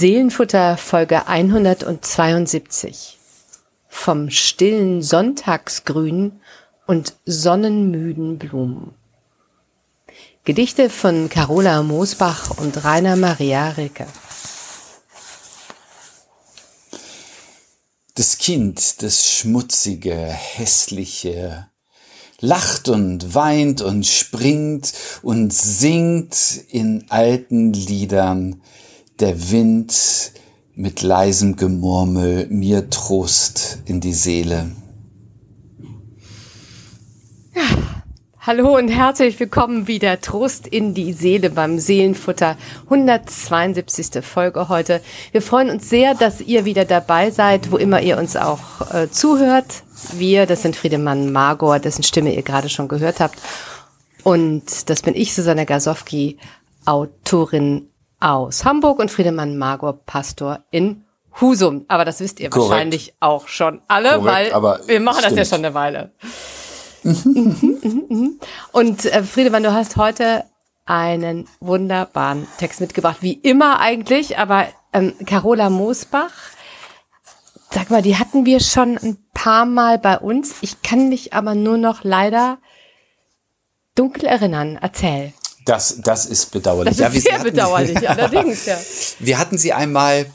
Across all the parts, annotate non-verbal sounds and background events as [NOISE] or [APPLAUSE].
Seelenfutter Folge 172 vom stillen Sonntagsgrün und sonnenmüden Blumen. Gedichte von Carola Moosbach und Rainer Maria Rilke. Das Kind, das schmutzige, hässliche, lacht und weint und springt und singt in alten Liedern, der Wind mit leisem Gemurmel mir Trost in die Seele. Ja, hallo und herzlich willkommen wieder. Trost in die Seele beim Seelenfutter. 172. Folge heute. Wir freuen uns sehr, dass ihr wieder dabei seid, wo immer ihr uns auch äh, zuhört. Wir, das sind Friedemann Magor, dessen Stimme ihr gerade schon gehört habt. Und das bin ich, Susanne Gasowski, Autorin aus Hamburg und Friedemann Magor, Pastor in Husum. Aber das wisst ihr Korrekt. wahrscheinlich auch schon alle, Korrekt, weil wir machen stimmt. das ja schon eine Weile. Und äh, Friedemann, du hast heute einen wunderbaren Text mitgebracht, wie immer eigentlich, aber ähm, Carola Moosbach, sag mal, die hatten wir schon ein paar Mal bei uns. Ich kann mich aber nur noch leider dunkel erinnern. Erzähl. Das, das ist bedauerlich. Das ist ja, sehr bedauerlich, [LAUGHS] allerdings, ja. Wir hatten sie einmal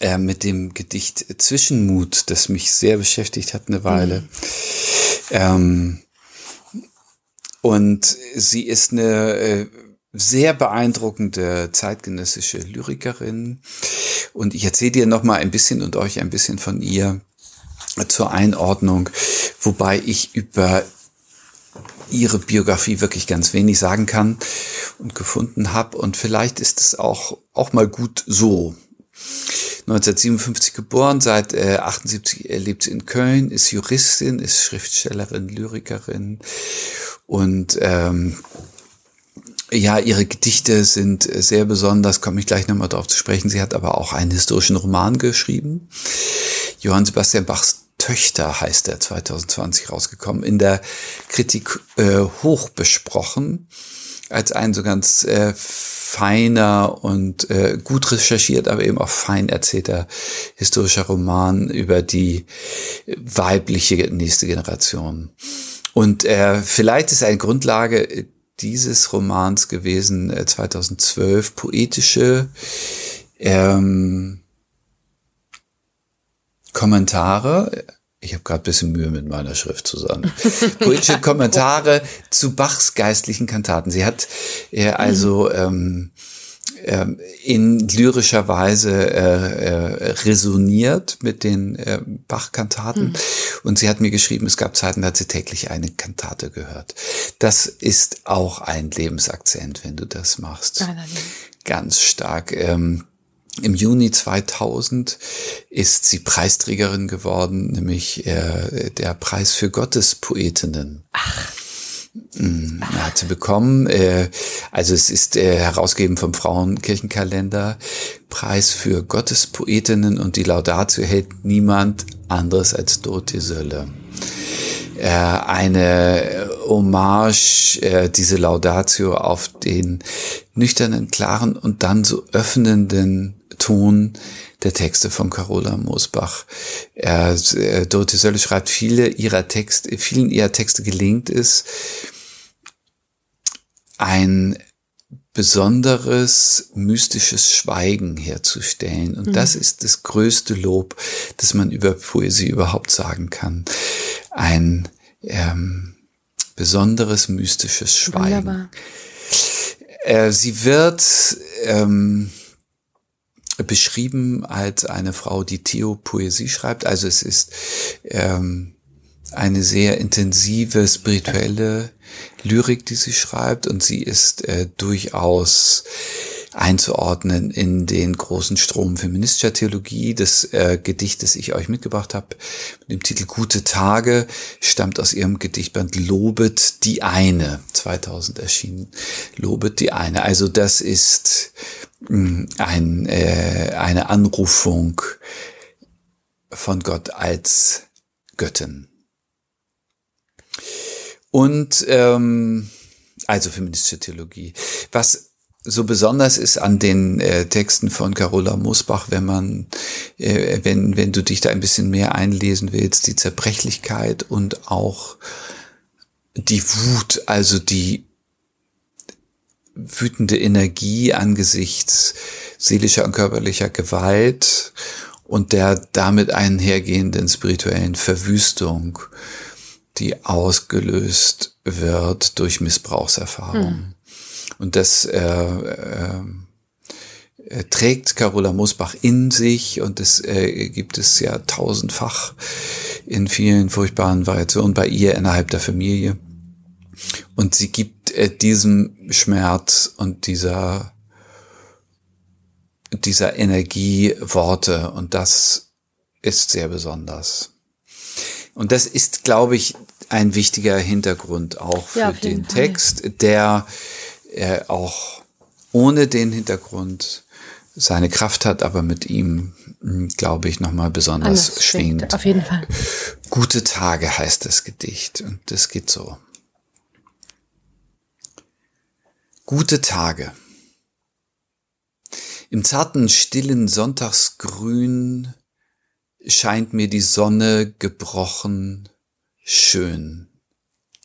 äh, mit dem Gedicht Zwischenmut, das mich sehr beschäftigt hat eine Weile. Mhm. Ähm, und sie ist eine äh, sehr beeindruckende zeitgenössische Lyrikerin. Und ich erzähle dir noch mal ein bisschen und euch ein bisschen von ihr zur Einordnung, wobei ich über ihre Biografie wirklich ganz wenig sagen kann und gefunden habe. Und vielleicht ist es auch, auch mal gut so. 1957 geboren, seit äh, 78 lebt sie in Köln, ist Juristin, ist Schriftstellerin, Lyrikerin und ähm, ja, ihre Gedichte sind sehr besonders, komme ich gleich nochmal darauf zu sprechen. Sie hat aber auch einen historischen Roman geschrieben. Johann Sebastian Bachs Töchter heißt er 2020 rausgekommen, in der Kritik äh, hoch besprochen, als ein so ganz äh, feiner und äh, gut recherchiert, aber eben auch fein erzählter historischer Roman über die weibliche nächste Generation. Und äh, vielleicht ist eine Grundlage dieses Romans gewesen, äh, 2012, poetische ähm, Kommentare. Ich habe gerade bisschen Mühe mit meiner Schrift zusammen. [LAUGHS] Poetische Kommentare zu Bachs geistlichen Kantaten. Sie hat äh, also ähm, ähm, in lyrischer Weise äh, äh, resoniert mit den äh, Bach-Kantaten. Mhm. Und sie hat mir geschrieben, es gab Zeiten, da hat sie täglich eine Kantate gehört. Das ist auch ein Lebensakzent, wenn du das machst. Ganz stark. Ähm, im Juni 2000 ist sie Preisträgerin geworden, nämlich äh, der Preis für Gottespoetinnen. Ach. Mm, hat sie bekommen. Äh, also es ist äh, herausgegeben vom Frauenkirchenkalender. Preis für Gottespoetinnen und die Laudatio hält niemand anderes als Dorothee Sölle. Äh, eine Hommage, äh, diese Laudatio auf den nüchternen, klaren und dann so öffnenden Ton der Texte von Carola Moosbach. Äh, Dorothee Sölle schreibt, viele ihrer Texte, vielen ihrer Texte gelingt es, ein besonderes mystisches Schweigen herzustellen. Und mhm. das ist das größte Lob, das man über Poesie überhaupt sagen kann. Ein ähm, besonderes mystisches Schweigen. Wunderbar. Äh, sie wird ähm, beschrieben als eine Frau, die Theo-Poesie schreibt. Also es ist ähm, eine sehr intensive spirituelle Lyrik, die sie schreibt und sie ist äh, durchaus einzuordnen in den großen Strom feministischer Theologie. Das äh, Gedicht, das ich euch mitgebracht habe, mit dem Titel Gute Tage, stammt aus ihrem Gedichtband Lobet die eine, 2000 erschienen. Lobet die eine. Also das ist mh, mm, ein, äh, eine Anrufung von Gott als Göttin. Und ähm, also feministische Theologie. Was so besonders ist an den äh, Texten von Carola Mosbach, wenn man, äh, wenn, wenn du dich da ein bisschen mehr einlesen willst, die Zerbrechlichkeit und auch die Wut, also die wütende Energie angesichts seelischer und körperlicher Gewalt und der damit einhergehenden spirituellen Verwüstung, die ausgelöst wird durch Missbrauchserfahrung. Hm. Und das äh, äh, äh, trägt Carola Mosbach in sich und das äh, gibt es ja tausendfach in vielen furchtbaren Variationen bei ihr innerhalb der Familie. Und sie gibt äh, diesem Schmerz und dieser dieser Energie Worte und das ist sehr besonders. Und das ist, glaube ich, ein wichtiger Hintergrund auch für ja, den. Text, der äh, auch ohne den Hintergrund seine Kraft hat, aber mit ihm, hm, glaube ich, nochmal besonders Anders schwingt. schwingt. Auf jeden Fall. Gute Tage heißt das Gedicht und das geht so. Gute Tage. Im zarten, stillen Sonntagsgrün scheint mir die Sonne gebrochen schön.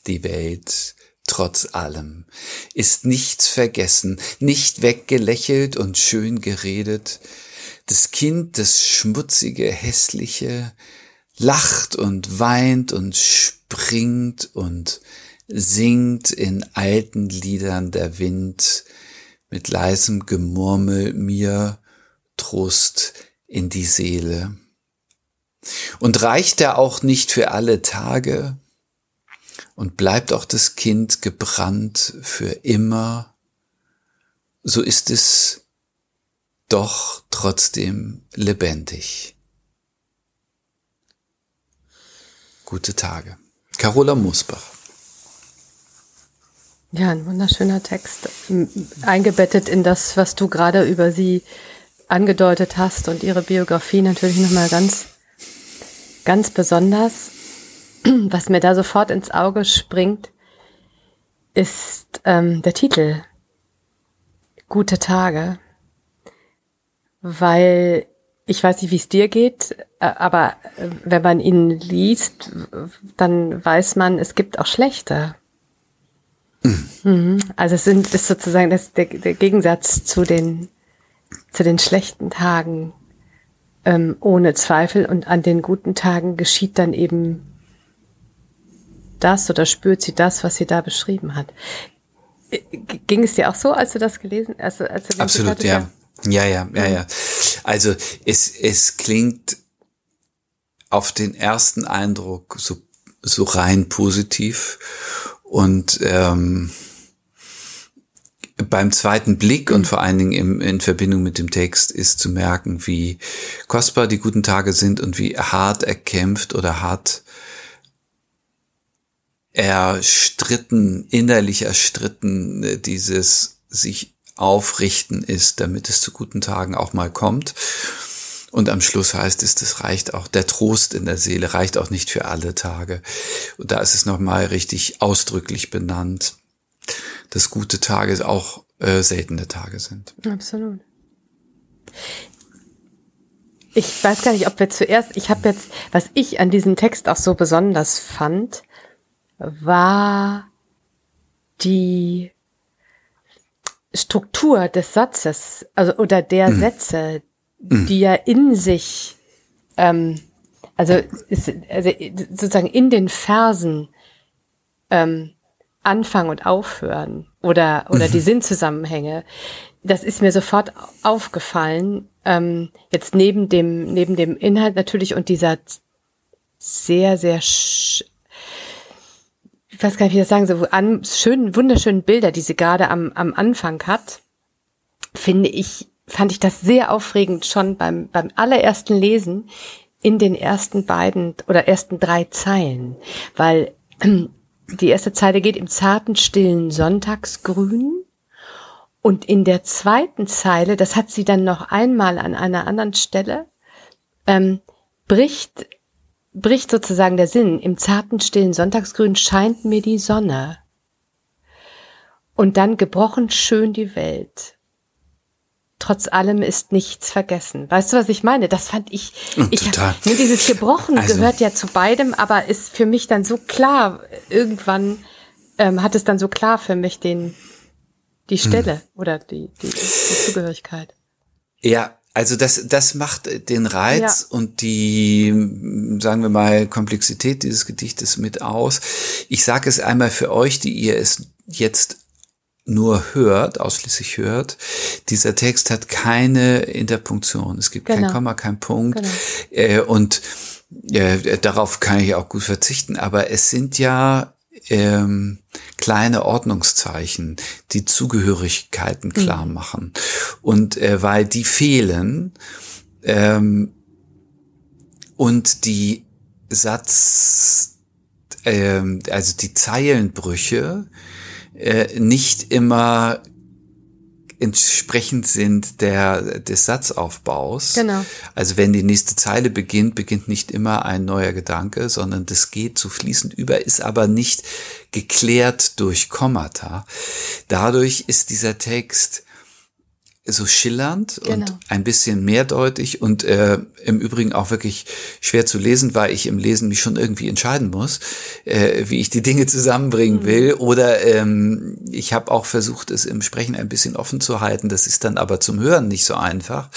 Die Welt, trotz allem, ist nichts vergessen, nicht weggelächelt und schön geredet. Das Kind, das schmutzige, hässliche, lacht und weint und springt und singt in alten Liedern der Wind, mit leisem Gemurmel mir Trost in die Seele. Und reicht er auch nicht für alle Tage und bleibt auch das Kind gebrannt für immer, so ist es doch trotzdem lebendig. Gute Tage. Carola Musbach. Ja, ein wunderschöner Text, eingebettet in das, was du gerade über sie angedeutet hast und ihre Biografie natürlich nochmal ganz, ganz besonders. [CLEARS THROAT] Was mir da sofort ins Auge springt, ist ähm, der Titel. Gute Tage, weil ich weiß nicht, wie es dir geht, äh, aber äh, wenn man ihn liest, dann weiß man, es gibt auch schlechte. Mhm. Also es sind, ist sozusagen das, der, der Gegensatz zu den, zu den schlechten Tagen ähm, ohne Zweifel. Und an den guten Tagen geschieht dann eben das oder spürt sie das, was sie da beschrieben hat. Äh, ging es dir auch so, als du das gelesen hast? Also, als du Absolut, ja. Ja, ja, ja, ja. Also es, es klingt auf den ersten Eindruck so, so rein positiv und ähm, beim zweiten Blick und vor allen Dingen im, in Verbindung mit dem Text ist zu merken, wie kostbar die guten Tage sind und wie hart erkämpft oder hart erstritten, innerlich erstritten äh, dieses sich aufrichten ist, damit es zu guten Tagen auch mal kommt. Und am Schluss heißt es, das reicht auch, der Trost in der Seele reicht auch nicht für alle Tage. Und da ist es nochmal richtig ausdrücklich benannt, dass gute Tage auch äh, seltene Tage sind. Absolut. Ich weiß gar nicht, ob wir zuerst, ich habe jetzt, was ich an diesem Text auch so besonders fand, war die Struktur des Satzes, also oder der mhm. Sätze, die ja in sich, ähm, also, ist, also sozusagen in den Versen ähm, anfangen und aufhören oder, oder mhm. die Sinnzusammenhänge, das ist mir sofort aufgefallen. Ähm, jetzt neben dem, neben dem Inhalt natürlich und dieser sehr, sehr, ich weiß gar nicht, wie ich das sagen soll, an, schönen, wunderschönen Bilder, die sie gerade am, am Anfang hat, finde ich fand ich das sehr aufregend schon beim, beim allerersten Lesen in den ersten beiden oder ersten drei Zeilen, weil [CLEARS THROAT] die erste Zeile geht im zarten, stillen Sonntagsgrün und in der zweiten Zeile, das hat sie dann noch einmal an einer anderen Stelle, ähm, bricht, bricht sozusagen der Sinn. Im zarten, stillen Sonntagsgrün scheint mir die Sonne. Und dann gebrochen schön die Welt. Trotz allem ist nichts vergessen. Weißt du, was ich meine? Das fand ich. ich Total. Nur dieses Gebrochen Also- gehört ja zu beidem, aber ist für mich dann so klar. Irgendwann ähm, hat es dann so klar für mich den die Hm. Stelle oder die, die, die Zugehörigkeit. Ja, also das, das macht den Reiz Ja. und die, sagen wir mal, Komplexität dieses Gedichtes mit aus. Ich sage es einmal für euch, die ihr es jetzt nur hört, ausschließlich hört. Dieser Text hat keine Interpunktion. Es gibt kein Genau. Komma, kein Punkt. Genau. Äh, und äh, darauf kann ich auch gut verzichten. Aber es sind ja ähm, kleine Ordnungszeichen, die Zugehörigkeiten klar machen. Und äh, weil die fehlen ähm, und die Satz, ähm, also die Zeilenbrüche äh, nicht immer entsprechend sind der, des Satzaufbaus. Genau. Also wenn die nächste Zeile beginnt, beginnt nicht immer ein neuer Gedanke, sondern das geht so fließend über, ist aber nicht geklärt durch Kommata. Dadurch ist dieser Text so schillernd und Genau. ein bisschen mehrdeutig und äh, im Übrigen auch wirklich schwer zu lesen, weil ich im Lesen mich schon irgendwie entscheiden muss, äh, wie ich die Dinge zusammenbringen will. Oder ähm, ich habe auch versucht, es im Sprechen ein bisschen offen zu halten. Das ist dann aber zum Hören nicht so einfach.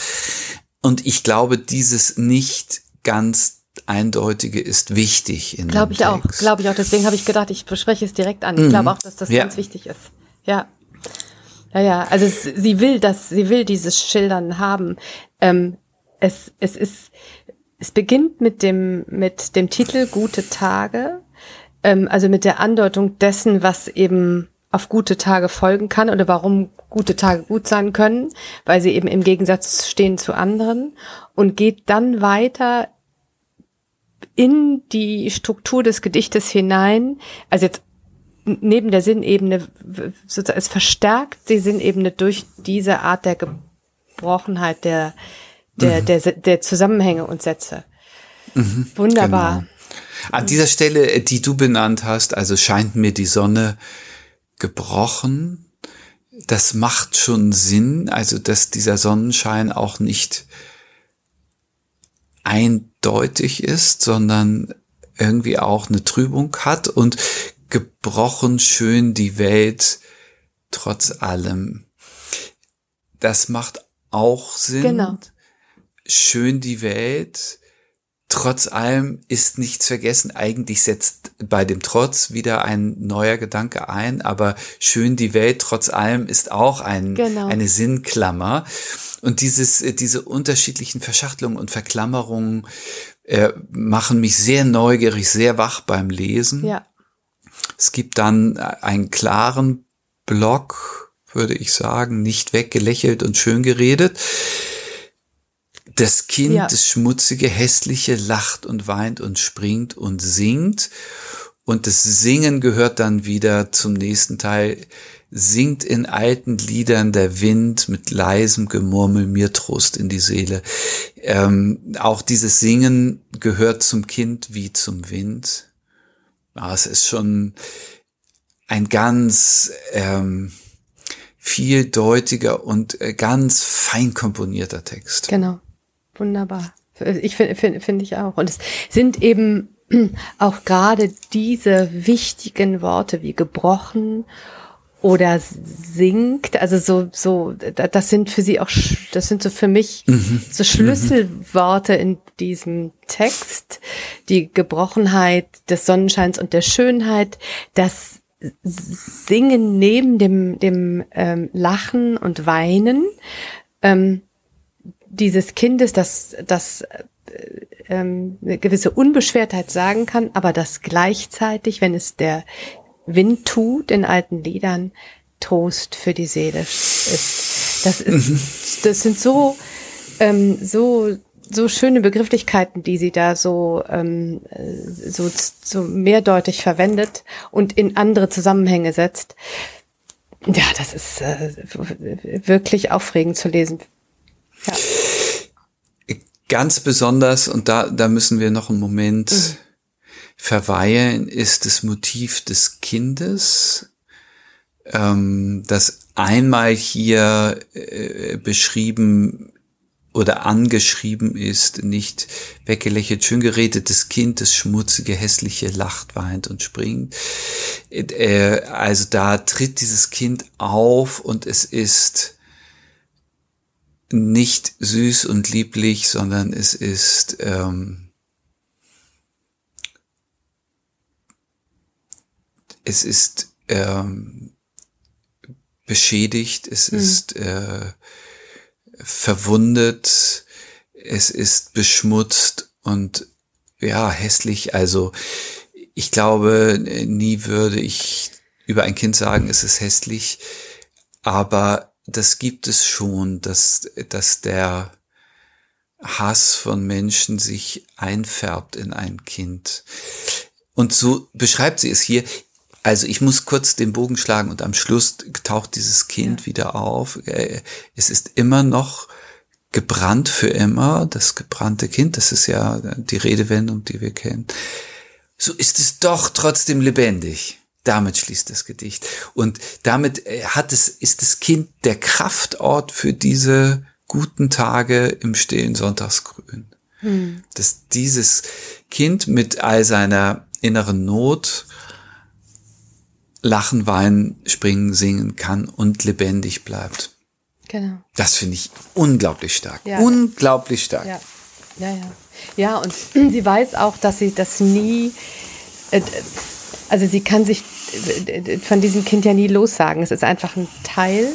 Und ich glaube, dieses nicht ganz eindeutige ist wichtig in Glaube ich auch, Text. glaube ich auch. Deswegen habe ich gedacht, ich bespreche es direkt an. Ich glaube auch, dass das Mhm. Ja. ganz wichtig ist. Ja. Ja, ja. Also es, sie will das, sie will dieses Schildern haben. Ähm, es, es ist, es beginnt mit dem, mit dem Titel Gute Tage. Ähm, also mit der Andeutung dessen, was eben auf gute Tage folgen kann oder warum gute Tage gut sein können, weil sie eben im Gegensatz stehen zu anderen und geht dann weiter in die Struktur des Gedichtes hinein, also jetzt neben der Sinnebene, sozusagen, es verstärkt die Sinnebene durch diese Art der Gebrochenheit der, der, der, der Zusammenhänge und Sätze. Wunderbar. Genau. An dieser Stelle, die du benannt hast, also scheint mir die Sonne gebrochen. Das macht schon Sinn, also dass dieser Sonnenschein auch nicht eindeutig ist, sondern irgendwie auch eine Trübung hat und gebrochen schön die Welt trotz allem. Das macht auch Sinn. Genau. Schön die Welt. Trotz allem ist nichts vergessen. Eigentlich setzt bei dem Trotz wieder ein neuer Gedanke ein, aber schön die Welt trotz allem ist auch ein, Genau. eine Sinnklammer. Und dieses, äh, diese unterschiedlichen Verschachtelungen und Verklammerungen äh, machen mich sehr neugierig, sehr wach beim Lesen. Ja. Es gibt dann einen klaren Block, würde ich sagen, nicht weggelächelt und schön geredet. Das Kind, Ja. das schmutzige, hässliche, lacht und weint und springt und singt. Und das Singen gehört dann wieder zum nächsten Teil. Singt in alten Liedern der Wind mit leisem Gemurmel mir Trost in die Seele. Ähm, auch dieses Singen gehört zum Kind wie zum Wind. Ja, es ist schon ein ganz ähm, vieldeutiger und äh, ganz fein komponierter Text. Genau. Wunderbar. Ich finde find, find ich auch. Und es sind eben [CLEARS THROAT] auch gerade diese wichtigen Worte wie gebrochen oder singt, also so, so, da- das sind für sie auch, das sind so für mich so Schlüsselworte in diesem Text. Die Gebrochenheit des Sonnenscheins und der Schönheit, das Singen neben dem, dem ähm, Lachen und Weinen, ähm, dieses Kindes, das, das äh, ähm, eine gewisse Unbeschwertheit sagen kann, aber das gleichzeitig, wenn es der Wind tut in alten Liedern, Trost für die Seele ist. Das ist, das sind so, ähm, so, so schöne Begrifflichkeiten, die sie da so, ähm, äh, so, so mehrdeutig verwendet und in andere Zusammenhänge setzt. Ja, das ist äh, wirklich aufregend zu lesen. Ja. Ganz besonders, und da, da müssen wir noch einen Moment verweilen, ist das Motiv des Kindes. ähm, das einmal hier äh, beschrieben oder angeschrieben ist, nicht weggelächelt, schön geredetes Kind, das schmutzige, hässliche lacht, weint und springt. Äh, also da tritt dieses Kind auf und es ist nicht süß und lieblich, sondern es ist ähm, es ist ähm, beschädigt, es mhm. ist äh, verwundet, es ist beschmutzt und ja, hässlich. Also ich glaube, nie würde ich über ein Kind sagen, es ist hässlich, aber das gibt es schon, dass, dass der Hass von Menschen sich einfärbt in ein Kind. Und so beschreibt sie es hier. Also ich muss kurz den Bogen schlagen und am Schluss taucht dieses Kind ja. wieder auf. Äh, es ist immer noch gebrannt für immer, das gebrannte Kind, das ist ja die Redewendung, die wir kennen. So ist es doch trotzdem lebendig. Damit schließt das Gedicht. Und damit äh, hat es, ist das Kind der Kraftort für diese guten Tage im stillen Sonntagsgrün. Hm. Dass dieses Kind mit all seiner inneren Not lachen, weinen, springen, singen kann und lebendig bleibt. Genau. Das finde ich unglaublich stark. Ja. Unglaublich stark. Ja. ja, ja. Ja, und [CLEARS THROAT] sie weiß auch, dass sie das nie, äh, also sie kann sich äh, von diesem Kind ja nie lossagen. Es ist einfach ein Teil.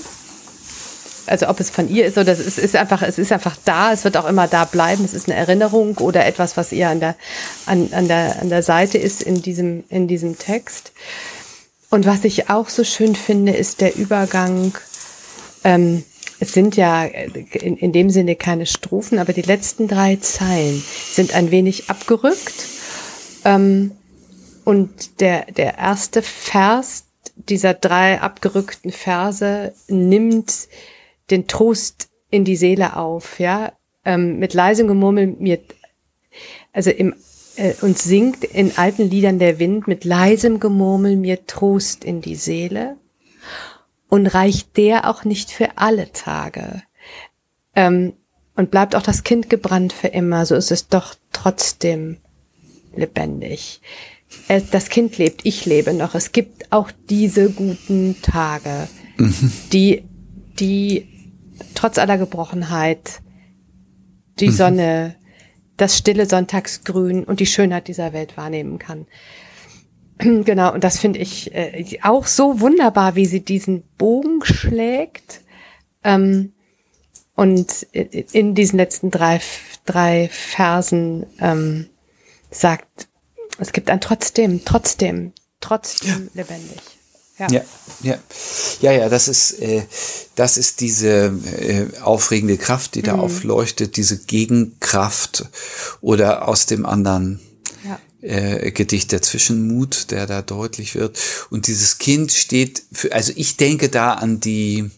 Also ob es von ihr ist oder es ist einfach, es ist einfach da, es wird auch immer da bleiben. Es ist eine Erinnerung oder etwas, was ihr an der, an, an der, an der Seite ist in diesem, in diesem Text. Und was ich auch so schön finde, ist der Übergang. Ähm, es sind ja in, in dem Sinne keine Strophen, aber die letzten drei Zeilen sind ein wenig abgerückt. Ähm, und der, der erste Vers dieser drei abgerückten Verse nimmt den Trost in die Seele auf, ja. Ähm, mit leisem Gemurmel mir, also im äh, und singt in alten Liedern der Wind mit leisem Gemurmel mir Trost in die Seele und reicht der auch nicht für alle Tage. Ähm, und bleibt auch das Kind gebrannt für immer, so ist es doch trotzdem lebendig. Das Kind lebt, ich lebe noch. Es gibt auch diese guten Tage, mhm. die, die trotz aller Gebrochenheit die mhm. Sonne das stille Sonntagsgrün und die Schönheit dieser Welt wahrnehmen kann. [CLEARS THROAT] Genau, und das finde ich äh, auch so wunderbar, wie sie diesen Bogen schlägt ähm, und in diesen letzten drei, drei Versen ähm, sagt, es gibt ein trotzdem, trotzdem, trotzdem ja. lebendig. Ja. ja, ja, ja, ja, das ist, äh, das ist diese äh, aufregende Kraft, die da mhm. aufleuchtet, diese Gegenkraft oder aus dem anderen ja. äh, Gedicht der Zwischenmut, der da deutlich wird. Und dieses Kind steht für, also ich denke da an die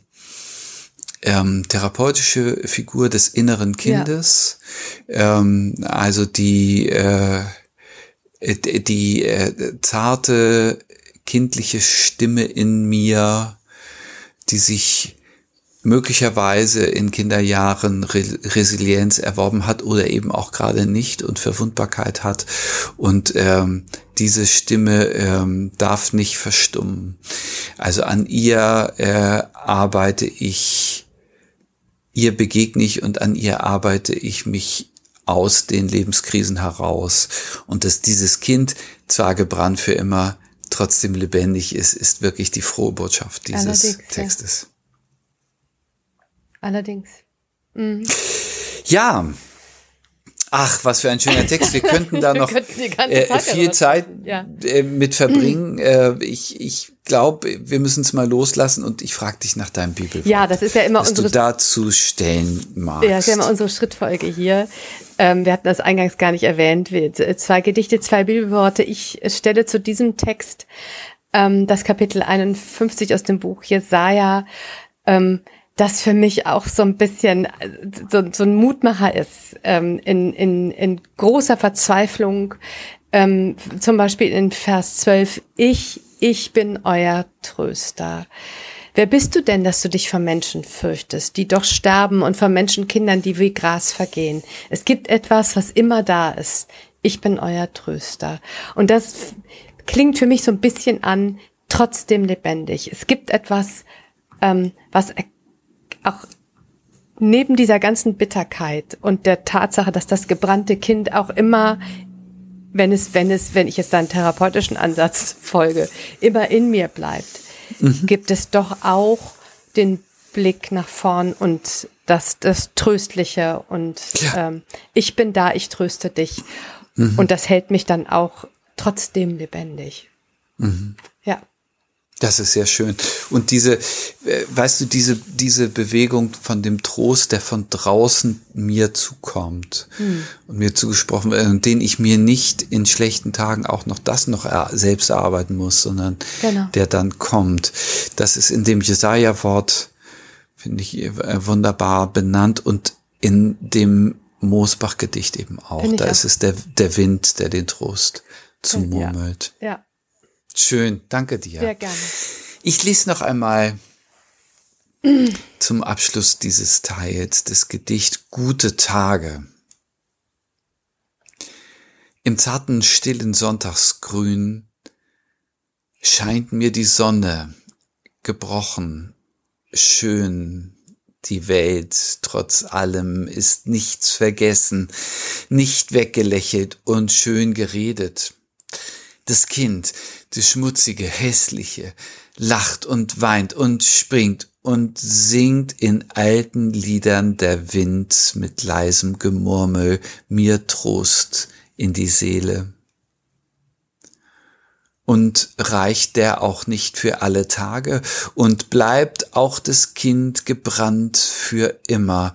ähm, therapeutische Figur des inneren Kindes, ja. ähm, also die äh, die äh, zarte kindliche Stimme in mir, die sich möglicherweise in Kinderjahren Re Resilienz erworben hat oder eben auch gerade nicht und Verwundbarkeit hat. Und ähm, diese Stimme ähm, darf nicht verstummen. Also an ihr äh, arbeite ich, ihr begegne ich und an ihr arbeite ich mich aus den Lebenskrisen heraus. Und dass dieses Kind zwar gebrannt für immer, trotzdem lebendig ist, ist wirklich die frohe Botschaft dieses Allerdings, Textes. Ja. Allerdings. Mhm. Ja. Ach, was für ein schöner Text. Wir könnten da [LAUGHS] noch äh, viel Zeit ja. äh, mit verbringen. [CLEARS THROAT] Äh, ich ich glaube, wir müssen es mal loslassen und ich frage dich nach deinem Bibelwort. Ja, das ist ja immer unsere du dazu stellen magst. Ja, das ist ja immer unsere Schrittfolge hier. Ähm, wir hatten das eingangs gar nicht erwähnt. Zwei Gedichte, zwei Bibelworte. Ich stelle zu diesem Text ähm, das Kapitel 51 aus dem Buch Jesaja. Ähm, das für mich auch so ein bisschen so, so ein Mutmacher ist, ähm, in, in, in großer Verzweiflung, ähm, zum Beispiel in Vers 12, ich Ich bin euer Tröster. Wer bist du denn, dass du dich vor Menschen fürchtest, die doch sterben und vor Menschenkindern, die wie Gras vergehen? Es gibt etwas, was immer da ist. Ich bin euer Tröster. Und das klingt für mich so ein bisschen an, trotzdem lebendig. Es gibt etwas, ähm, was auch neben dieser ganzen Bitterkeit und der Tatsache, dass das gebrannte Kind auch immer, wenn es, wenn es, wenn ich jetzt einen therapeutischen Ansatz folge, immer in mir bleibt, mhm. gibt es doch auch den Blick nach vorn und das, das Tröstliche und ja. ähm, ich bin da, ich tröste dich. Mhm. Und das hält mich dann auch trotzdem lebendig. Mhm. Das ist sehr schön. Und diese, äh, weißt du, diese, diese Bewegung von dem Trost, der von draußen mir zukommt hm. und mir zugesprochen wird, und den ich mir nicht in schlechten Tagen auch noch das noch er, selbst erarbeiten muss, sondern genau. der dann kommt. Das ist in dem Jesaja-Wort, finde ich, äh, wunderbar benannt und in dem Moosbach-Gedicht eben auch. Da auch. ist es der, der Wind, der den Trost zumurmelt. Ja. ja. Schön, danke dir. Sehr gerne. Ich lese noch einmal zum Abschluss dieses Teils das Gedicht Gute Tage. Im zarten, stillen Sonntagsgrün scheint mir die Sonne gebrochen, schön, die Welt, trotz allem, ist nichts vergessen, nicht weggelächelt und schön geredet. Das Kind, das schmutzige, hässliche, lacht und weint und springt und singt in alten Liedern der Wind mit leisem Gemurmel mir Trost in die Seele. Und reicht der auch nicht für alle Tage und bleibt auch das Kind gebrannt für immer,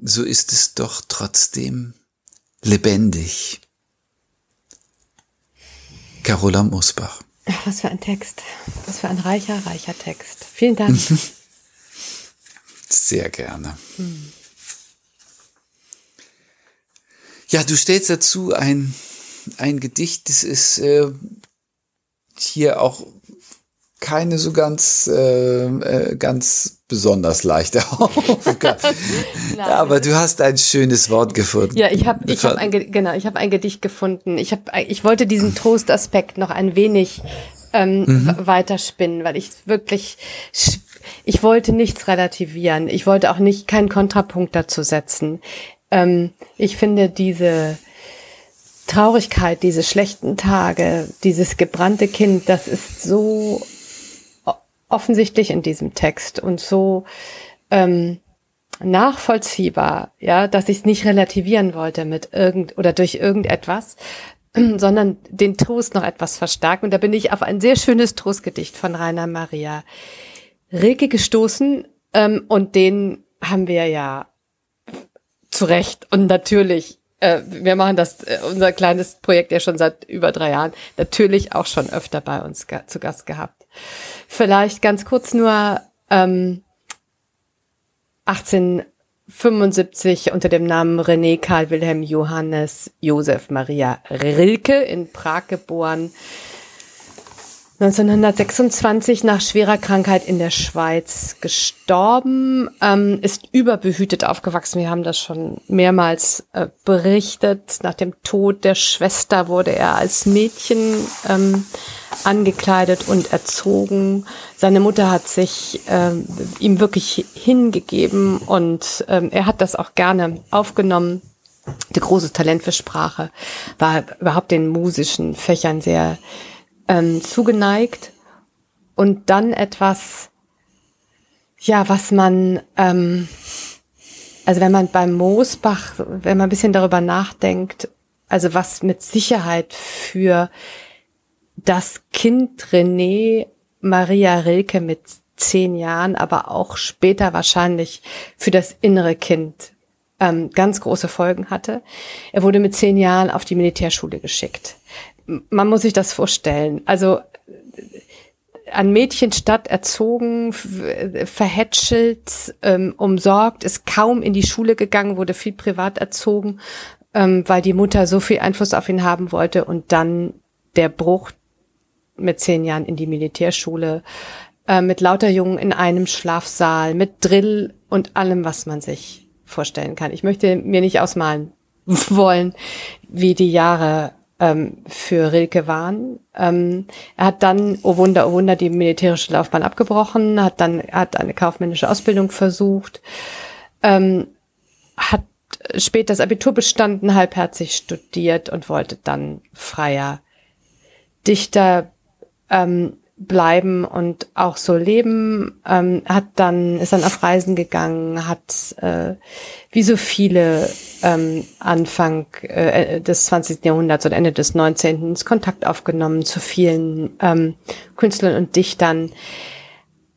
so ist es doch trotzdem lebendig. Carola Mosbach. Ach, was für ein Text. Was für ein reicher, reicher Text. Vielen Dank. [LAUGHS] Sehr gerne. Hm. Ja, du stellst dazu ein, ein Gedicht, das ist äh, hier auch keine so ganz, äh, äh, ganz besonders leichte Aufgabe. [LAUGHS] Aber du hast ein schönes Wort gefunden. Ja, ich habe ich hab ein, genau, ich habe ein Gedicht gefunden. Ich, hab, ich wollte diesen Trostaspekt noch ein wenig ähm, mhm. weiterspinnen, weil ich wirklich, ich wollte nichts relativieren. Ich wollte auch nicht keinen Kontrapunkt dazu setzen. Ähm, ich finde diese, Traurigkeit, diese schlechten Tage, dieses gebrannte Kind, das ist so offensichtlich in diesem Text und so ähm, nachvollziehbar, ja, dass ich es nicht relativieren wollte mit irgend oder durch irgendetwas, [CLEARS THROAT] sondern den Trost noch etwas verstärken. Und da bin ich auf ein sehr schönes Trostgedicht von Rainer Maria Rilke gestoßen ähm, und den haben wir ja zu Recht und natürlich äh, wir machen das, äh, unser kleines Projekt ja schon seit über drei Jahren, natürlich auch schon öfter bei uns zu Gast gehabt. Vielleicht ganz kurz nur ähm, 1875 unter dem Namen René Karl Wilhelm Johannes Josef Maria Rilke in Prag geboren 1926 nach schwerer Krankheit in der Schweiz gestorben, ähm, ist überbehütet aufgewachsen. Wir haben das schon mehrmals äh, berichtet. Nach dem Tod der Schwester wurde er als Mädchen ähm, angekleidet und erzogen. Seine Mutter hat sich ähm, ihm wirklich hingegeben und ähm, er hat das auch gerne aufgenommen. Die große Talent für Sprache war überhaupt den musischen Fächern sehr ähm, zugeneigt und dann etwas, ja, was man, ähm, also wenn man beim Moosbach, wenn man ein bisschen darüber nachdenkt, also was mit Sicherheit für das Kind René Maria Rilke mit zehn Jahren, aber auch später wahrscheinlich für das innere Kind ähm, ganz große Folgen hatte. Er wurde mit zehn Jahren auf die Militärschule geschickt man muss sich das vorstellen. Also an Mädchenstadt erzogen, verhätschelt, ähm, umsorgt, ist kaum in die Schule gegangen, wurde viel privat erzogen, ähm, weil die Mutter so viel Einfluss auf ihn haben wollte und dann der Bruch mit zehn Jahren in die Militärschule, äh, mit lauter Jungen in einem Schlafsaal, mit Drill und allem, was man sich vorstellen kann. Ich möchte mir nicht ausmalen [LAUGHS] wollen, wie die Jahre ähm, für Rilke waren. Ähm, er hat dann, oh Wunder, oh Wunder, die militärische Laufbahn abgebrochen, hat dann hat eine kaufmännische Ausbildung versucht, ähm, hat später das Abitur bestanden, halbherzig studiert und wollte dann freier Dichter ähm, bleiben und auch so leben. Ähm, hat dann ist dann auf Reisen gegangen, hat äh, wie so viele ähm, Anfang äh, des 20. Jahrhunderts und Ende des 19. Kontakt aufgenommen zu vielen ähm, Künstlern und Dichtern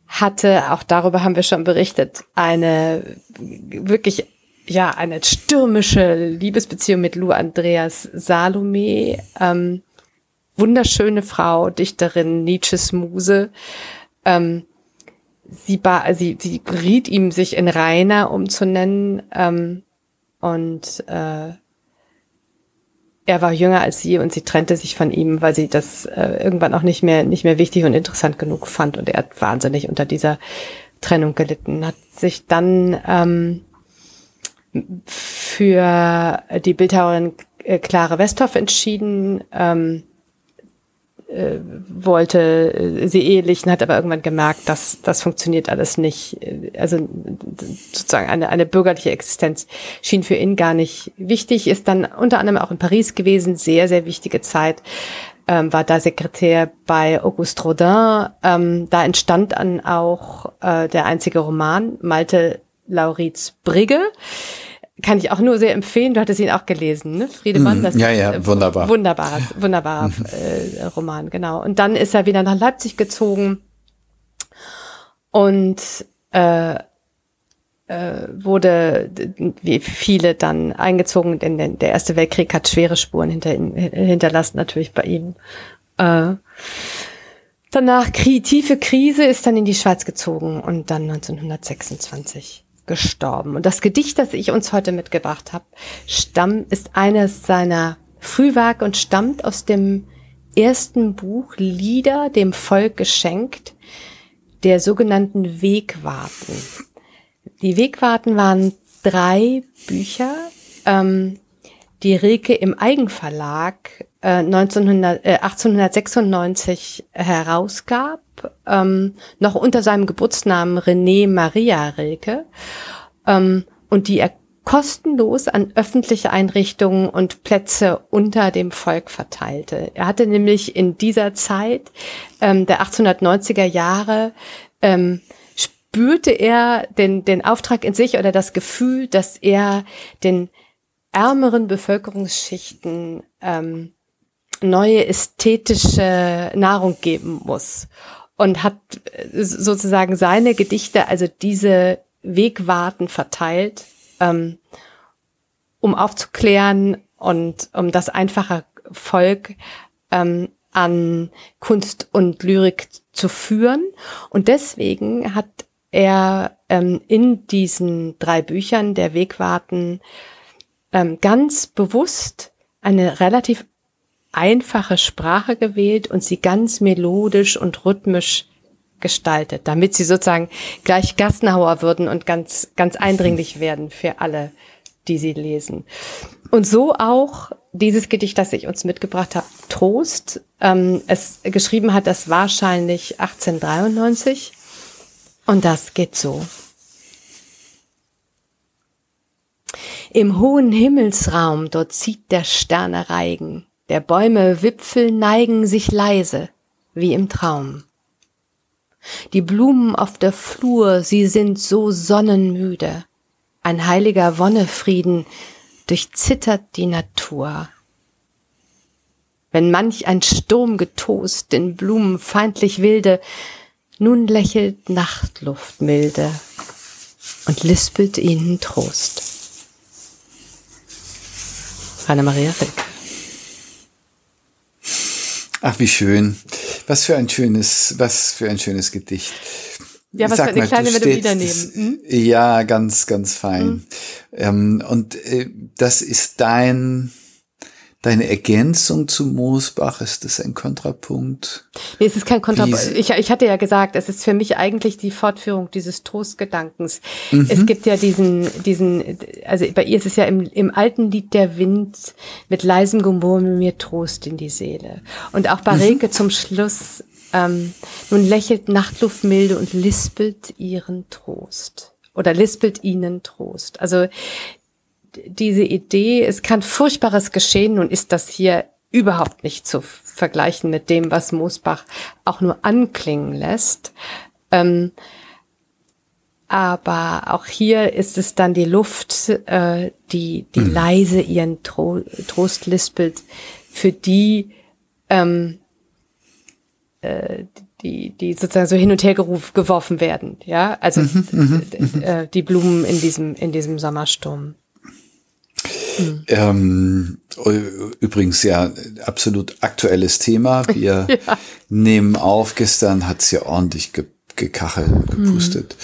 hatte, auch darüber haben wir schon berichtet, eine wirklich ja eine stürmische Liebesbeziehung mit Lou Andreas Salome. Ähm, wunderschöne Frau, Dichterin, Nietzsches Muse. Ähm, sie, sie, sie riet ihm, sich in Rainer umzunennen. Ähm, und äh, er war jünger als sie und sie trennte sich von ihm, weil sie das äh, irgendwann auch nicht mehr nicht mehr wichtig und interessant genug fand und er hat wahnsinnig unter dieser Trennung gelitten, hat sich dann ähm, für die Bildhauerin äh, Clara Westhoff entschieden, ähm, äh, wollte äh, sie ehelichen, hat aber irgendwann gemerkt, dass das funktioniert alles nicht. Also sozusagen eine, eine bürgerliche Existenz schien für ihn gar nicht wichtig, ist dann unter anderem auch in Paris gewesen, sehr, sehr wichtige Zeit. Ähm, war da Sekretär bei Auguste Rodin. Ähm, da entstand dann auch äh, der einzige Roman, Malte Laurits Brigge kann ich auch nur sehr empfehlen. Du hattest ihn auch gelesen, ne? Friedemann. Mm, das ja, ja, ist, wunderbar. Wunderbares, [LAUGHS] wunderbarer äh, Roman, genau. Und dann ist er wieder nach Leipzig gezogen und äh, äh, wurde wie viele dann eingezogen, denn der Erste Weltkrieg hat schwere Spuren hinter, hinterlassen, natürlich bei ihm. Äh, danach tiefe Krise ist dann in die Schweiz gezogen und dann 1926 gestorben. Und das Gedicht, das ich uns heute mitgebracht habe, stamm, ist eines seiner Frühwerke und stammt aus dem ersten Buch Lieder dem Volk geschenkt, der sogenannten Wegwarten. Die Wegwarten waren drei Bücher, ähm, die Rilke im Eigenverlag äh, 1900, äh, 1896 herausgab, ähm, noch unter seinem Geburtsnamen René Maria Rilke, ähm, und die er kostenlos an öffentliche Einrichtungen und Plätze unter dem Volk verteilte. Er hatte nämlich in dieser Zeit ähm, der 1890er Jahre ähm, spürte er den, den Auftrag in sich oder das Gefühl, dass er den ärmeren Bevölkerungsschichten ähm, neue ästhetische Nahrung geben muss und hat äh, sozusagen seine Gedichte, also diese Wegwarten verteilt, ähm, um aufzuklären und um das einfache Volk ähm, an Kunst und Lyrik zu führen. Und deswegen hat er ähm, in diesen drei Büchern der Wegwarten ähm, ganz bewusst eine relativ einfache Sprache gewählt und sie ganz melodisch und rhythmisch gestaltet, damit sie sozusagen gleich Gassenhauer würden und ganz, ganz eindringlich [LAUGHS] werden für alle, die sie lesen. Und so auch dieses Gedicht, das ich uns mitgebracht habe, Trost. Ähm, es geschrieben hat das wahrscheinlich 1893. Und das geht so. Im hohen Himmelsraum, dort zieht der Sterne Reigen, der Bäume Wipfel neigen sich leise, wie im Traum. Die Blumen auf der Flur, sie sind so sonnenmüde, ein heiliger Wonnefrieden durchzittert die Natur. Wenn manch ein Sturm getost den Blumen feindlich wilde, nun lächelt Nachtluft milde und lispelt ihnen Trost. Anna-Maria Rilke. Ach, wie schön. Was für ein schönes, was für ein schönes Gedicht. Ja, was Sag für eine mal, kleine Melodie daneben. Hm? Ja, ganz, ganz fein. Hm. Ähm, und äh, das ist dein, deine Ergänzung zu Moosbach? Ist das ein Kontrapunkt? Nee, es ist kein Kontrapunkt. Ich, ich hatte ja gesagt, es ist für mich eigentlich die Fortführung dieses Trostgedankens. Mhm. Es gibt ja diesen, diesen, also bei ihr ist es ja im, im alten Lied der Wind mit leisem Gemurmel mir Trost in die Seele. Und auch bei Reke mhm. zum Schluss, ähm, nun lächelt Nachtluft milde und lispelt ihren Trost. Oder lispelt ihnen Trost. Also diese Idee, es kann Furchtbares geschehen, nun ist das hier überhaupt nicht zu vergleichen mit dem, was Moosbach auch nur anklingen lässt. Ähm, aber auch hier ist es dann die Luft, äh, die, die mhm. leise ihren Tro Trost lispelt, für die, ähm, äh, die, die sozusagen so hin und her geworfen werden, ja, also mhm, mhm, mhm. äh, die Blumen in diesem, in diesem Sommersturm. Mhm. Ähm, übrigens ja absolut aktuelles Thema. Wir [LAUGHS] ja. nehmen auf, gestern hat es ja ordentlich ge gekachelt, gepustet.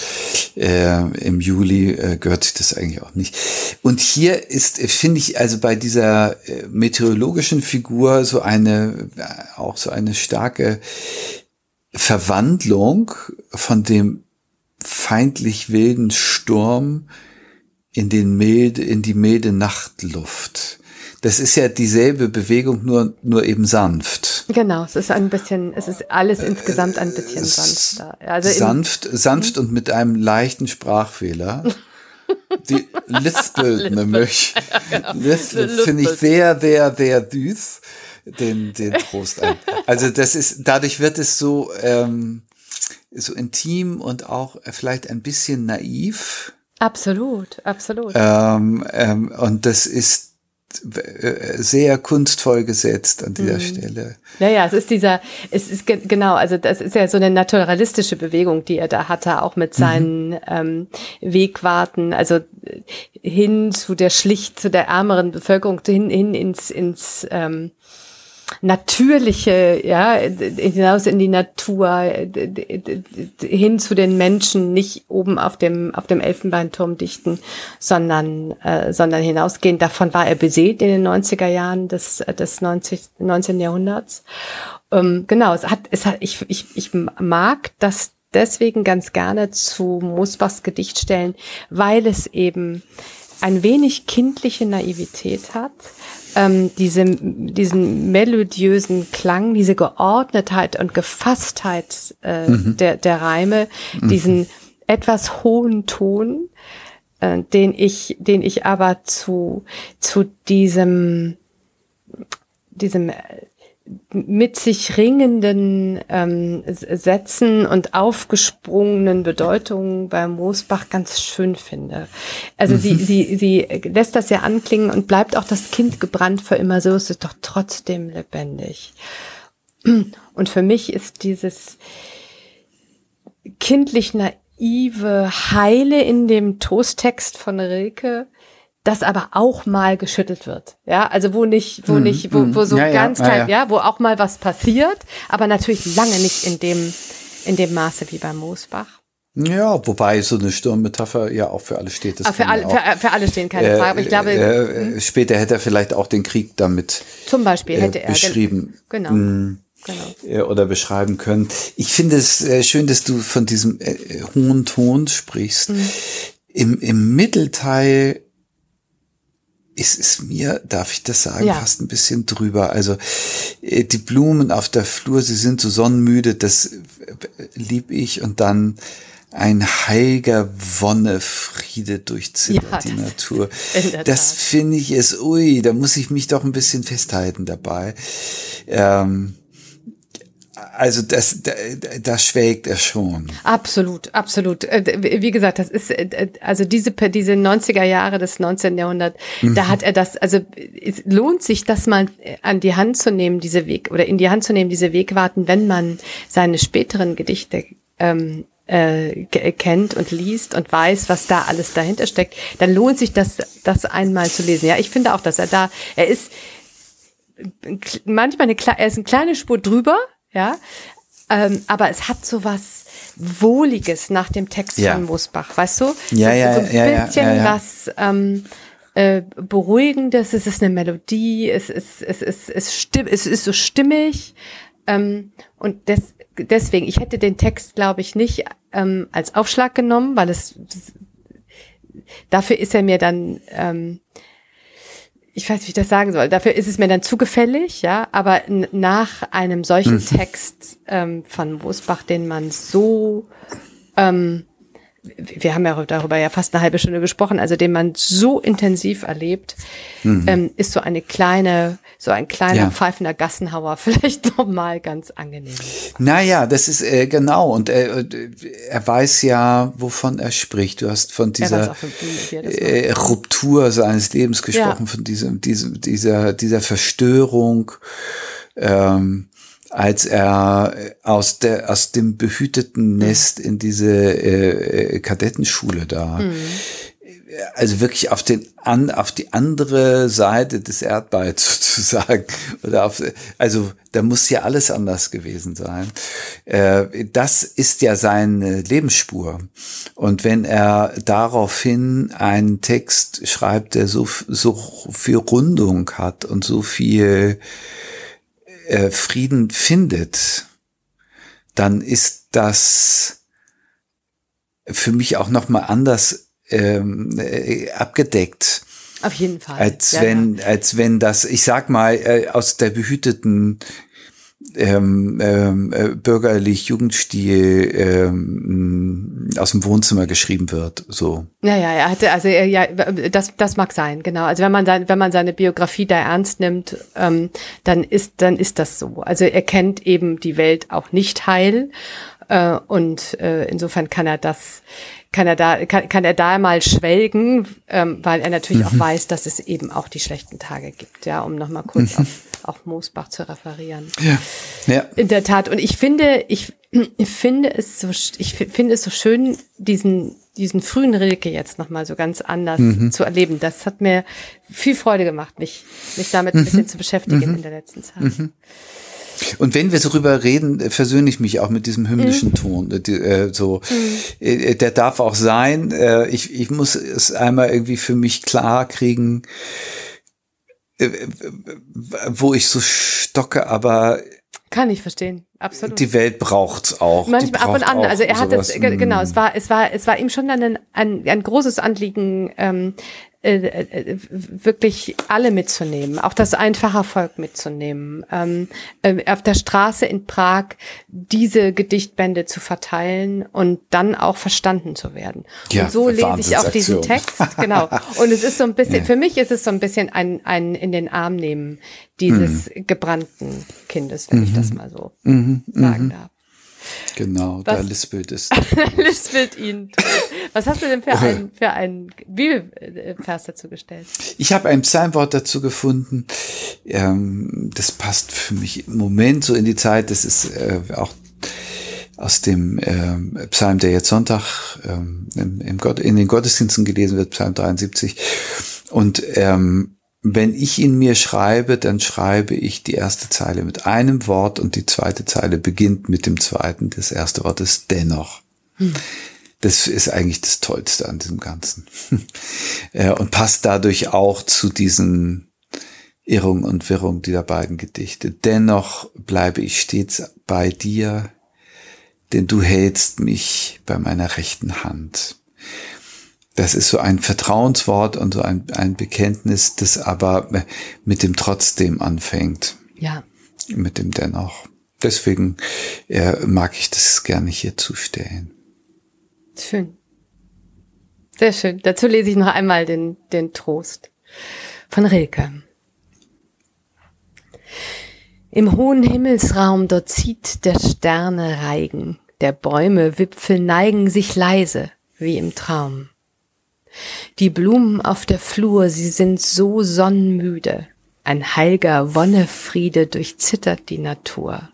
Mhm. Äh, Im Juli äh, gehört sich das eigentlich auch nicht. Und hier ist, finde ich, also bei dieser äh, meteorologischen Figur so eine, äh, auch so eine starke Verwandlung von dem feindlich wilden Sturm in den milde, in die milde Nachtluft. Das ist ja dieselbe Bewegung, nur, nur eben sanft. Genau, es ist ein bisschen, es ist alles insgesamt ein bisschen sanfter. Also sanft, sanft und mit einem leichten Sprachfehler. Die lispelt [LAUGHS] nämlich. Ja, genau. Lispelt finde ich sehr, sehr, sehr süß den, den Trost ein. Also das ist, dadurch wird es so, ähm, so intim und auch vielleicht ein bisschen naiv. Absolut, absolut. Ähm, ähm, und das ist äh, sehr kunstvoll gesetzt an dieser mhm. Stelle. Naja, es ist dieser, es ist ge genau, also das ist ja so eine naturalistische Bewegung, die er da hatte, auch mit seinen mhm. ähm, Wegwarten, also äh, hin zu der schlicht, zu der ärmeren Bevölkerung, hin, hin ins, ins ähm, natürliche, ja, hinaus in die Natur, hin zu den Menschen, nicht oben auf dem, auf dem Elfenbeinturm dichten, sondern, äh, sondern hinausgehen. Davon war er beseelt in den 90er Jahren des, des 90, 19. Jahrhunderts. Ähm, genau, es hat, es hat, ich, ich, ich mag das deswegen ganz gerne zu Mosbachs Gedicht stellen, weil es eben ein wenig kindliche Naivität hat, ähm, diese, diesen melodiösen Klang, diese Geordnetheit und Gefasstheit äh, mhm. der, der Reime, mhm. diesen etwas hohen Ton, äh, den ich, den ich aber zu, zu diesem, diesem mit sich ringenden ähm, Sätzen und aufgesprungenen Bedeutungen bei Moosbach ganz schön finde. Also mhm. sie, sie, sie lässt das ja anklingen und bleibt auch das Kind gebrannt für immer, so ist es doch trotzdem lebendig. Und für mich ist dieses kindlich naive Heile in dem Toasttext von Rilke das aber auch mal geschüttelt wird. Ja, also wo nicht, wo mm, nicht, wo, wo so ja, ganz ja, klein, ja, ja, wo auch mal was passiert, aber natürlich lange nicht in dem, in dem Maße wie bei Moosbach. Ja, wobei so eine Sturmmetapher ja auch für alle steht. Das ah, für, alle, für, für, alle stehen keine äh, Frage. Aber ich glaube, äh, äh, später hätte er vielleicht auch den Krieg damit zum Beispiel hätte er beschrieben. Genau. Mh, genau. Oder beschreiben können. Ich finde es äh, schön, dass du von diesem äh, hohen Ton sprichst. Mhm. Im, Im Mittelteil ist es mir, darf ich das sagen, ja. fast ein bisschen drüber. Also äh, die Blumen auf der Flur, sie sind so sonnenmüde, das äh, lieb ich und dann ein heiliger Wonnefriede durchzittert ja, die Natur. [LAUGHS] Das finde ich es, ui, da muss ich mich doch ein bisschen festhalten dabei. Ähm, also das, da, da schwelgt er schon. Absolut, absolut. Äh, wie gesagt, das ist, äh, also diese, diese 90er Jahre des 19. Jahrhunderts, mhm. da hat er das, also es lohnt sich, das mal an die Hand zu nehmen, diese Weg, oder in die Hand zu nehmen, diese Wegwarten, wenn man seine späteren Gedichte ähm, äh, kennt und liest und weiß, was da alles dahinter steckt, dann lohnt sich das, das einmal zu lesen. Ja, ich finde auch, dass er da, er ist manchmal eine, er ist eine kleine Spur drüber, ja. Ähm, aber es hat so was Wohliges nach dem Text ja. von Mosbach, weißt du? Ja, so, ja, so ein ja, bisschen ja, was, ähm, äh, Beruhigendes, es ist eine Melodie, es ist, es ist, es stimm, es ist so stimmig. Ähm, und des, deswegen, ich hätte den Text, glaube ich, nicht ähm, als Aufschlag genommen, weil es dafür ist er mir dann ähm, ich weiß, wie ich das sagen soll. Dafür ist es mir dann zugefällig, ja. Aber nach einem solchen mhm. Text ähm, von Mosbach, den man so, ähm, wir haben ja darüber ja fast eine halbe Stunde gesprochen, also den man so intensiv erlebt, mhm. ähm, ist so eine kleine so ein kleiner ja. pfeifender Gassenhauer [LAUGHS] vielleicht nochmal ganz angenehm. Naja, das ist äh, genau. Und äh, er weiß ja, wovon er spricht. Du hast von dieser äh, Ruptur seines Lebens gesprochen, ja. von diesem, diesem, dieser, dieser Verstörung. Ähm, als er aus der aus dem behüteten Nest in diese äh, äh Kadettenschule da. Mhm. Also wirklich auf den an auf die andere Seite des Erdballs [LAUGHS] sozusagen. Oder auf also da muss ja alles anders gewesen sein. Äh, das ist ja seine Lebensspur. Und wenn er daraufhin einen Text schreibt, der so so viel Rundung hat und so viel äh, Frieden findet, dann ist das für mich auch noch mal anders ähm, äh, abgedeckt. Auf jeden Fall. Als ja, wenn, ja. als wenn das, ich sag mal, äh, aus der behüteten ähm, ähm, äh, bürgerlich Jugendstil ähm, aus dem Wohnzimmer geschrieben wird. So. Ja, ja, er hatte, also ja, das, das mag sein, genau. Also wenn man sein, wenn man seine Biografie da ernst nimmt, ähm, dann ist, dann ist das so. Also er kennt eben die Welt auch nicht heil äh, und äh, insofern kann er das kann er da, kann, kann er da mal schwelgen, ähm, weil er natürlich mhm. auch weiß, dass es eben auch die schlechten Tage gibt, ja, um nochmal kurz mhm. auf, auf Moosbach zu referieren. Ja. ja. In der Tat. Und ich finde, ich, ich [CLEARS THROAT] finde es so, ich finde es so schön, diesen, diesen frühen Rilke jetzt nochmal so ganz anders mhm. zu erleben. Das hat mir viel Freude gemacht, mich, mich damit ein bisschen mhm. zu beschäftigen mhm. in der letzten Zeit. Mhm. Und wenn wir darüber reden, äh, versöhne ich mich auch mit diesem hymnischen mhm. Ton. Äh, äh so, mhm. äh, der darf auch sein. Äh, ich, ich muss es einmal irgendwie für mich klar kriegen, wo ich so stocke, aber kann ich verstehen, absolut. Die Welt braucht's auch. Manchmal ab und an. Also er hat es genau. Es war es war es war ihm schon ein ein, ein großes Anliegen, ähm, äh, äh, wirklich alle mitzunehmen, auch das einfache Volk mitzunehmen, ähm, äh, auf der Straße in Prag diese Gedichtbände zu verteilen und dann auch verstanden zu werden. Ja, und so lese ich auch diesen Text, genau. Und es ist so ein bisschen, ja. für mich ist es so ein bisschen ein, ein in den Arm nehmen dieses mhm. gebrannten Kindes, wenn mhm. ich das mal so mhm. sagen mhm. darf. Genau, Was, da lispelt es. [LAUGHS] lispelt ihn. Was hast du denn für einen, für einen Bibelvers dazu gestellt? Ich habe ein Psalmwort dazu gefunden. Ähm, das passt für mich im Moment so in die Zeit. Das ist äh, auch aus dem ähm, Psalm, der jetzt Sonntag ähm, im, im Gott, in den Gottesdiensten gelesen wird, Psalm 73. Und ähm, wenn ich ihn mir schreibe, dann schreibe ich die erste Zeile mit einem Wort und die zweite Zeile beginnt mit dem zweiten. Das erste Wort ist dennoch. Hm. Das ist eigentlich das Tollste an diesem Ganzen. [LAUGHS] Äh, und passt dadurch auch zu diesen Irrung und Wirrung dieser beiden Gedichte. Dennoch bleibe ich stets bei dir, denn du hältst mich bei meiner rechten Hand das ist so ein Vertrauenswort und so ein, ein Bekenntnis, das aber mit dem trotzdem anfängt. Ja. Mit dem dennoch. Deswegen äh, mag ich das gerne hier zustellen. Schön. Sehr schön. Dazu lese ich noch einmal den, den Trost von Rilke. Im hohen Himmelsraum dort zieht der Sterne Reigen, der Bäume Wipfel neigen sich leise wie im Traum. Die Blumen auf der Flur, sie sind so sonnenmüde. Ein heilger Wonnefriede durchzittert die Natur.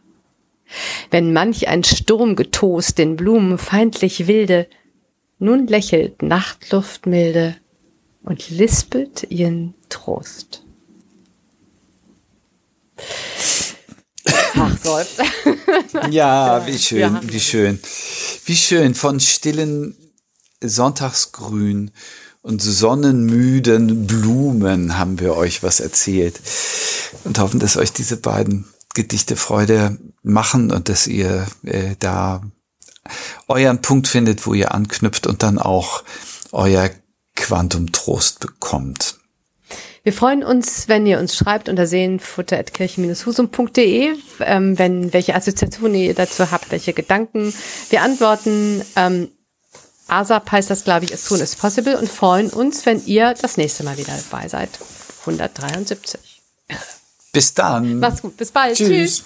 Wenn manch ein Sturm getost den Blumen feindlich wilde, nun lächelt Nachtluft milde und lispelt ihren Trost. Ach, seufzt. Ja, [LAUGHS] wie schön, wie schön. Wie schön von stillen Sonntagsgrün und sonnenmüden Blumen haben wir euch was erzählt und hoffen, dass euch diese beiden Gedichte Freude machen und dass ihr äh, da euren Punkt findet, wo ihr anknüpft und dann auch euer Quantum Trost bekommt. Wir freuen uns, wenn ihr uns schreibt unter seelenfutter.kirchen-husum.de, ähm, wenn welche Assoziationen ihr dazu habt, welche Gedanken. Wir antworten ähm, ASAP heißt das, glaube ich, as soon as possible und freuen uns, wenn ihr das nächste Mal wieder dabei seid. 173. Bis dann. Mach's gut. Bis bald. Tschüss. Tschüss.